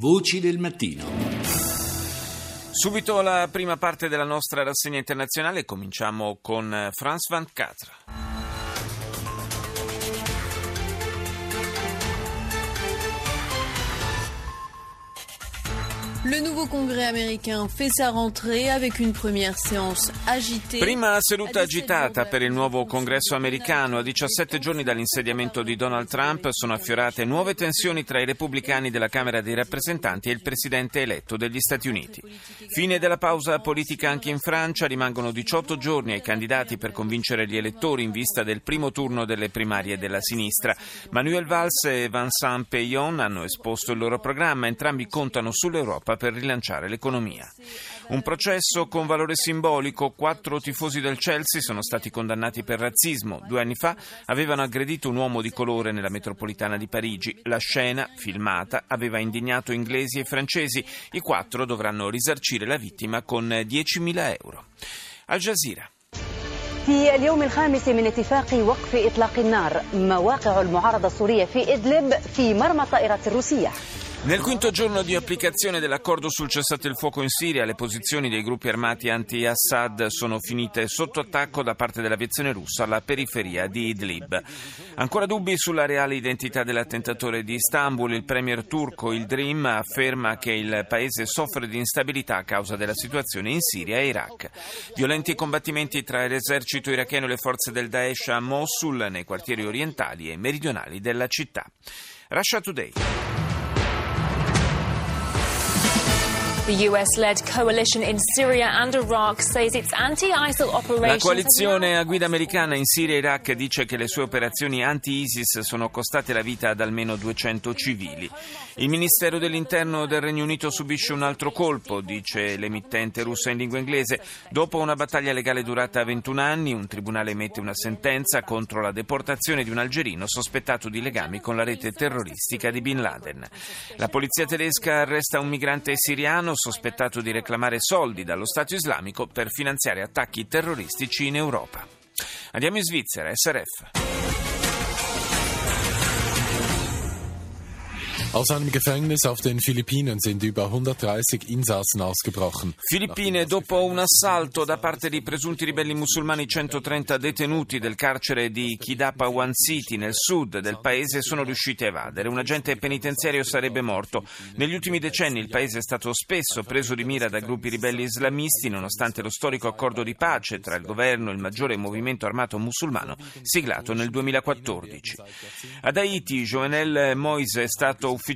Voci del mattino. Subito la prima parte della nostra rassegna internazionale, cominciamo con Franz van Catra. Le nouveau congrès américain fait sa rentrée avec une première séance agitée. Prima seduta agitata per il nuovo congresso americano. A 17 giorni dall'insediamento di Donald Trump sono affiorate nuove tensioni tra i repubblicani della Camera dei rappresentanti e il presidente eletto degli Stati Uniti. Fine della pausa politica anche in Francia. Rimangono 18 giorni ai candidati per convincere gli elettori in vista del primo turno delle primarie della sinistra. Manuel Valls e Vincent Peillon hanno esposto il loro programma. Entrambi contano sull'Europa per rilanciare l'economia. Un processo con valore simbolico. Quattro tifosi del Chelsea sono stati condannati per razzismo. Due anni fa avevano aggredito un uomo di colore nella metropolitana di Parigi. La scena, filmata, aveva indignato inglesi e francesi. I quattro dovranno risarcire la vittima con 10.000 euro. Al Jazeera. في اليوم الخامس من اتفاق وقف إطلاق النار مواقع المعارضة السورية في إدلب في مرمى الطائرات الروسية nel quinto giorno di applicazione dell'accordo sul cessate il fuoco in Siria, le posizioni dei gruppi armati anti-Assad sono finite sotto attacco da parte dell'aviazione russa alla periferia di Idlib. Ancora dubbi sulla reale identità dell'attentatore di Istanbul, il premier turco Il Dream afferma che il paese soffre di instabilità a causa della situazione in Siria e Iraq. Violenti combattimenti tra l'esercito iracheno e le forze del Daesh a Mosul, nei quartieri orientali e meridionali della città. Russia Today. La coalizione a guida americana in Siria e Iraq dice che le sue operazioni anti-ISIS sono costate la vita ad almeno 200 civili. Il Ministero dell'Interno del Regno Unito subisce un altro colpo, dice l'emittente russa in lingua inglese. Dopo una battaglia legale durata 21 anni, un tribunale emette una sentenza contro la deportazione di un algerino sospettato di legami con la rete terroristica di Bin Laden. La polizia tedesca arresta un migrante siriano sospettato di reclamare soldi dallo Stato islamico per finanziare attacchi terroristici in Europa. Andiamo in Svizzera, SRF. Aus einem Gefängnis auf den Philippinen sind über 130 Insassen ausgebrochen. Filippine, dopo un assalto da parte di presunti ribelli musulmani, 130 detenuti del carcere di Kidapa One City nel sud del paese sono riusciti a evadere. Un agente penitenziario sarebbe morto. Negli ultimi decenni il paese è stato spesso preso di mira da gruppi ribelli islamisti, nonostante lo storico accordo di pace tra il governo e il maggiore movimento armato musulmano siglato nel 2014. Ad Haiti, Jovenel Moise è stato ufficialmente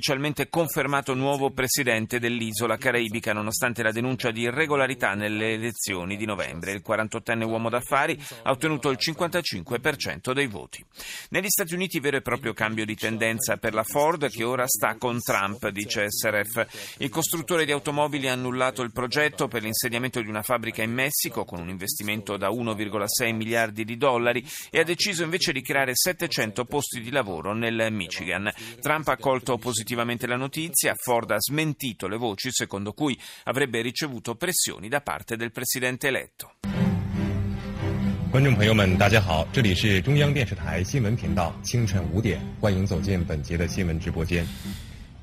confermato nuovo presidente dell'isola caraibica nonostante la denuncia di irregolarità nelle elezioni di novembre. Il 48enne uomo d'affari ha ottenuto il 55% dei voti. Negli Stati Uniti vero e proprio cambio di tendenza per la Ford che ora sta con Trump, dice SRF. Il costruttore di automobili ha annullato il progetto per l'insediamento di una fabbrica in Messico con un investimento da 1,6 miliardi di dollari e ha deciso invece di creare 700 posti di lavoro nel Michigan. Trump ha colto positivamente la notizia, Ford ha smentito le voci secondo cui avrebbe ricevuto pressioni da parte del presidente eletto. 观众朋友们，大家好，这里是中央电视台新闻频道，清晨五点，欢迎走进本节的新闻直播间。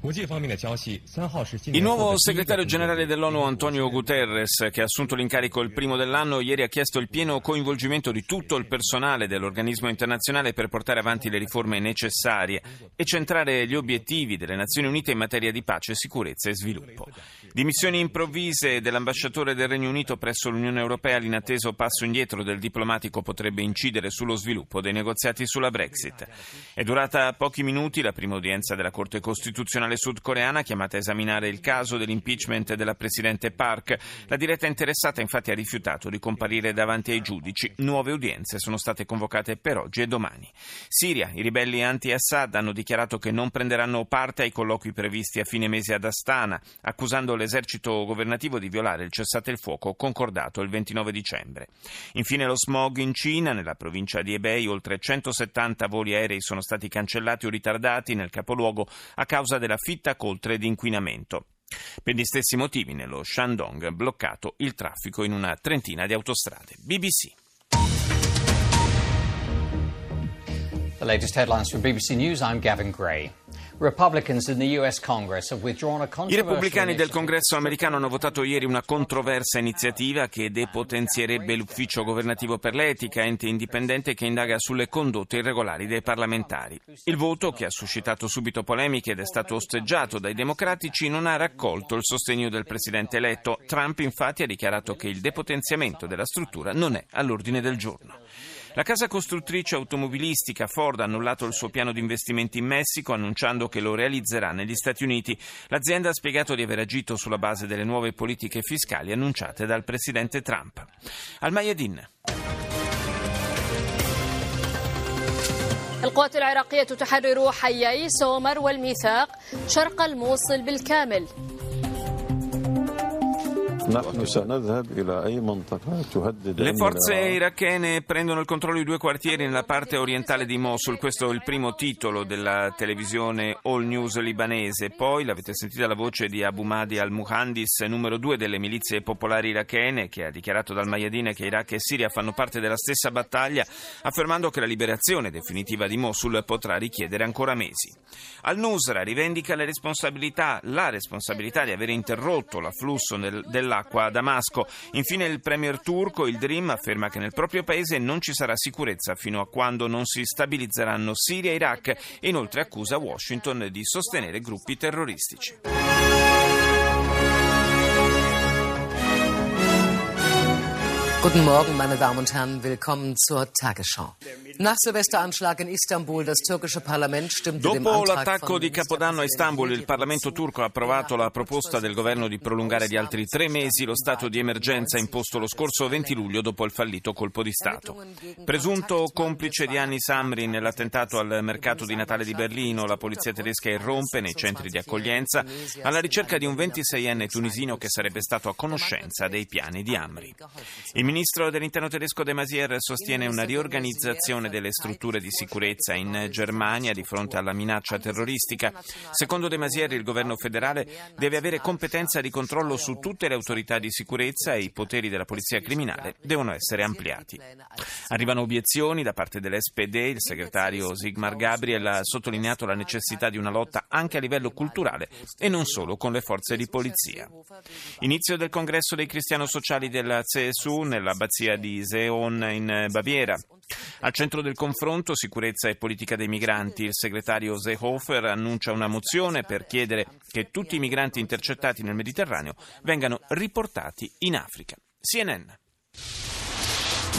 Il nuovo segretario generale dell'ONU Antonio Guterres, che ha assunto l'incarico il primo dell'anno, ieri ha chiesto il pieno coinvolgimento di tutto il personale dell'organismo internazionale per portare avanti le riforme necessarie e centrare gli obiettivi delle Nazioni Unite in materia di pace, sicurezza e sviluppo. Dimissioni improvvise dell'ambasciatore del Regno Unito presso l'Unione Europea, l'inatteso passo indietro del diplomatico potrebbe incidere sullo sviluppo dei negoziati sulla Brexit. È durata pochi minuti la prima udienza della Corte Costituzionale nazionale sudcoreana chiamata a esaminare il caso dell'impeachment della presidente Park. La diretta interessata infatti ha rifiutato di comparire davanti ai giudici. Nuove udienze sono state convocate per oggi e domani. Siria, i ribelli anti-Assad hanno dichiarato che non prenderanno parte ai colloqui previsti a fine mese ad Astana, accusando l'esercito governativo di violare il cessate il fuoco concordato il 29 dicembre. Infine lo smog in Cina, nella provincia di Hebei, oltre 170 voli aerei sono stati cancellati o ritardati nel capoluogo a causa della fitta coltre di inquinamento. Per gli stessi motivi nello Shandong bloccato il traffico in una trentina di autostrade. BBC. The latest headlines from BBC News, I'm Gavin Gray. I repubblicani del Congresso americano hanno votato ieri una controversa iniziativa che depotenzierebbe l'Ufficio governativo per l'etica, ente indipendente che indaga sulle condotte irregolari dei parlamentari. Il voto, che ha suscitato subito polemiche ed è stato osteggiato dai democratici, non ha raccolto il sostegno del presidente eletto. Trump infatti ha dichiarato che il depotenziamento della struttura non è all'ordine del giorno. La casa costruttrice automobilistica Ford ha annullato il suo piano di investimenti in Messico annunciando che lo realizzerà negli Stati Uniti. L'azienda ha spiegato di aver agito sulla base delle nuove politiche fiscali annunciate dal presidente Trump. Al Mayadin. القوات العراقية تحرر حيي سومر والميثاق شرق الموصل بالكامل le forze irachene prendono il controllo di due quartieri nella parte orientale di Mosul. Questo è il primo titolo della televisione All News libanese. Poi l'avete sentita la voce di Abu Mahdi al-Muhandis, numero due delle milizie popolari irachene, che ha dichiarato dal Mayadine che Iraq e Siria fanno parte della stessa battaglia, affermando che la liberazione definitiva di Mosul potrà richiedere ancora mesi. Al-Nusra rivendica la responsabilità, la responsabilità di aver interrotto l'afflusso dell'acqua dell'acqua a Damasco. Infine il premier turco, il Dream, afferma che nel proprio paese non ci sarà sicurezza fino a quando non si stabilizzeranno Siria e Iraq inoltre accusa Washington di sostenere gruppi terroristici. Guten Morgen, meine Damen und Herren. Willkommen zur Tagesschau. Nach Silvesteranschlag in Istanbul, das türkische Parlament stimmte Dopo l'attacco di Capodanno a Istanbul, il Parlamento turco ha approvato la proposta del governo di prolungare di altri tre mesi lo stato di emergenza imposto lo scorso 20 luglio dopo il fallito colpo di Stato. Presunto complice di Anis Amri nell'attentato al mercato di Natale di Berlino, la polizia tedesca irrompe nei centri di accoglienza alla ricerca di un 26enne tunisino che sarebbe stato a conoscenza dei piani di Amri. Il ministro dell'interno tedesco De Masier sostiene una riorganizzazione delle strutture di sicurezza in Germania di fronte alla minaccia terroristica. Secondo De Masier il governo federale deve avere competenza di controllo su tutte le autorità di sicurezza e i poteri della polizia criminale devono essere ampliati. Arrivano obiezioni da parte dell'SPD, il segretario Sigmar Gabriel ha sottolineato la necessità di una lotta anche a livello culturale e non solo con le forze di polizia. Inizio del congresso dei cristiano-sociali della CSU nell'abbazia di Seon in Baviera. Al centro del confronto sicurezza e politica dei migranti. Il segretario Seehofer annuncia una mozione per chiedere che tutti i migranti intercettati nel Mediterraneo vengano riportati in Africa. CNN.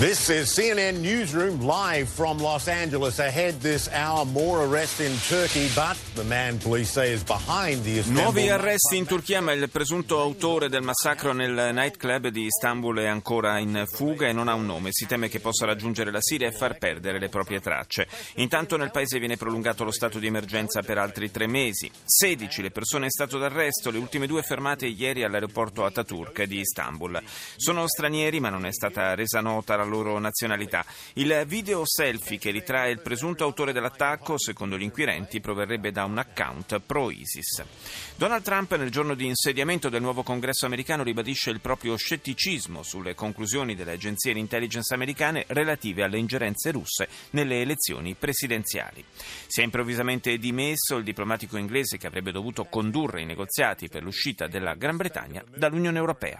This is CNN Newsroom live from Los Angeles. Ahead this hour, more arrests in Turkey, but the man police say is behind the Istanbul. Nuovi arresti in Turchia, ma il presunto autore del massacro nel nightclub di Istanbul è ancora in fuga e non ha un nome. Si teme che possa raggiungere la Siria e far perdere le proprie tracce. Intanto nel paese viene prolungato lo stato di emergenza per altri tre mesi. 16 le persone in stato d'arresto, le ultime due fermate ieri all'aeroporto Ataturk di Istanbul. Sono stranieri, ma non è stata resa nota la loro nazionalità. Il video selfie che ritrae il presunto autore dell'attacco, secondo gli inquirenti, proverrebbe da un account pro-ISIS. Donald Trump nel giorno di insediamento del nuovo congresso americano ribadisce il proprio scetticismo sulle conclusioni delle agenzie di intelligence americane relative alle ingerenze russe nelle elezioni presidenziali. Si è improvvisamente dimesso il diplomatico inglese che avrebbe dovuto condurre i negoziati per l'uscita della Gran Bretagna dall'Unione Europea.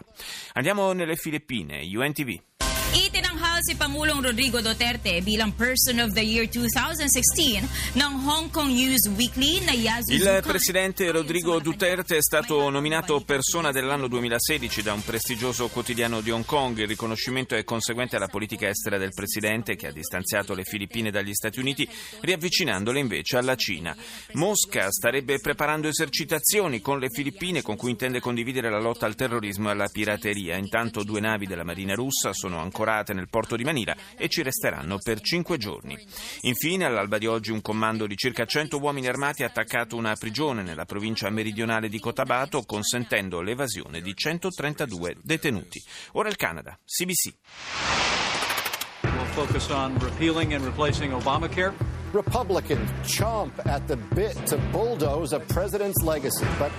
Andiamo nelle Filippine, UNTV. Itinanghal si Pangulong Rodrigo Duterte bilang Person of the Year 2016 ng Hong Kong News Weekly na Yazuzukan. Il presidente Rodrigo Duterte è stato nominato persona dell'anno 2016 da un prestigioso quotidiano di Hong Kong. Il riconoscimento è conseguente alla politica estera del presidente che ha distanziato le Filippine dagli Stati Uniti, riavvicinandole invece alla Cina. Mosca starebbe preparando esercitazioni con le Filippine con cui intende condividere la lotta al terrorismo e alla pirateria. Intanto due navi della Marina russa sono ancorate nel porto di Manila e ci resteranno per cinque giorni. Infine, all'alba di oggi, un comando di circa 100 uomini armati ha attaccato una prigione nella provincia meridionale di Cotabato, consentendo l'evasione di 132 detenuti. Ora il Canada, CBC. We'll focus on repealing and replacing Obamacare. Republicans chomp at the bit to bulldoze a president's legacy, but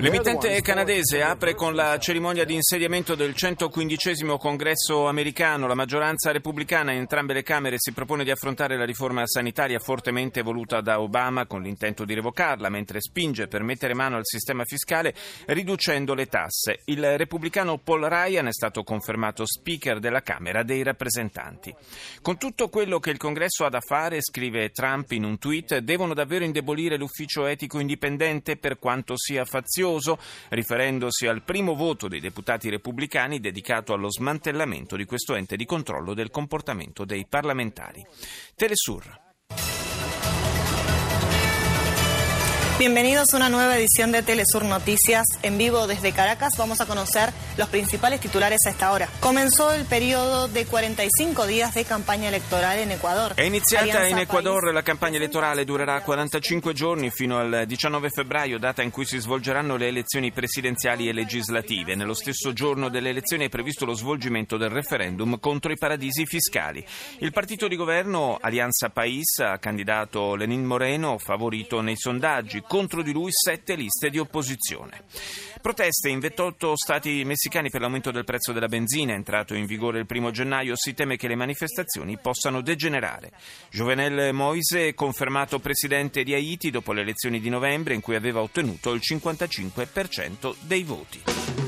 L'emittente canadese apre con la cerimonia di insediamento del 115 congresso americano. La maggioranza repubblicana in entrambe le Camere si propone di affrontare la riforma sanitaria fortemente voluta da Obama con l'intento di revocarla, mentre spinge per mettere mano al sistema fiscale riducendo le tasse. Il repubblicano Paul Ryan è stato confermato speaker della Camera dei rappresentanti. Con tutto quello che il congresso ha da fare, scrive Trump in un tweet, devono davvero indebolire l'ufficio etico indipendente per quanto sia fazioso rischioso, riferendosi al primo voto dei deputati repubblicani dedicato allo smantellamento di questo ente di controllo del comportamento dei parlamentari. Telesur. Bienvenidos a una nueva edición de Telesur Noticias. En vivo desde Caracas vamos a conocer los principales titulares a esta hora. Comenzó el periodo de 45 días de campagna elettorale in Ecuador. È iniziata in Ecuador la campagna elettorale, durerà 45 giorni fino al 19 febbraio, data in cui si svolgeranno le elezioni presidenziali e legislative. Nello stesso giorno delle elezioni è previsto lo svolgimento del referendum contro i paradisi fiscali. Il partito di governo Alianza País ha candidato Lenin Moreno, favorito nei sondaggi contro di lui sette liste di opposizione. Proteste in 28 stati messicani per l'aumento del prezzo della benzina, entrato in vigore il primo gennaio, si teme che le manifestazioni possano degenerare. Jovenel Moise confermato presidente di Haiti dopo le elezioni di novembre in cui aveva ottenuto il 55% dei voti.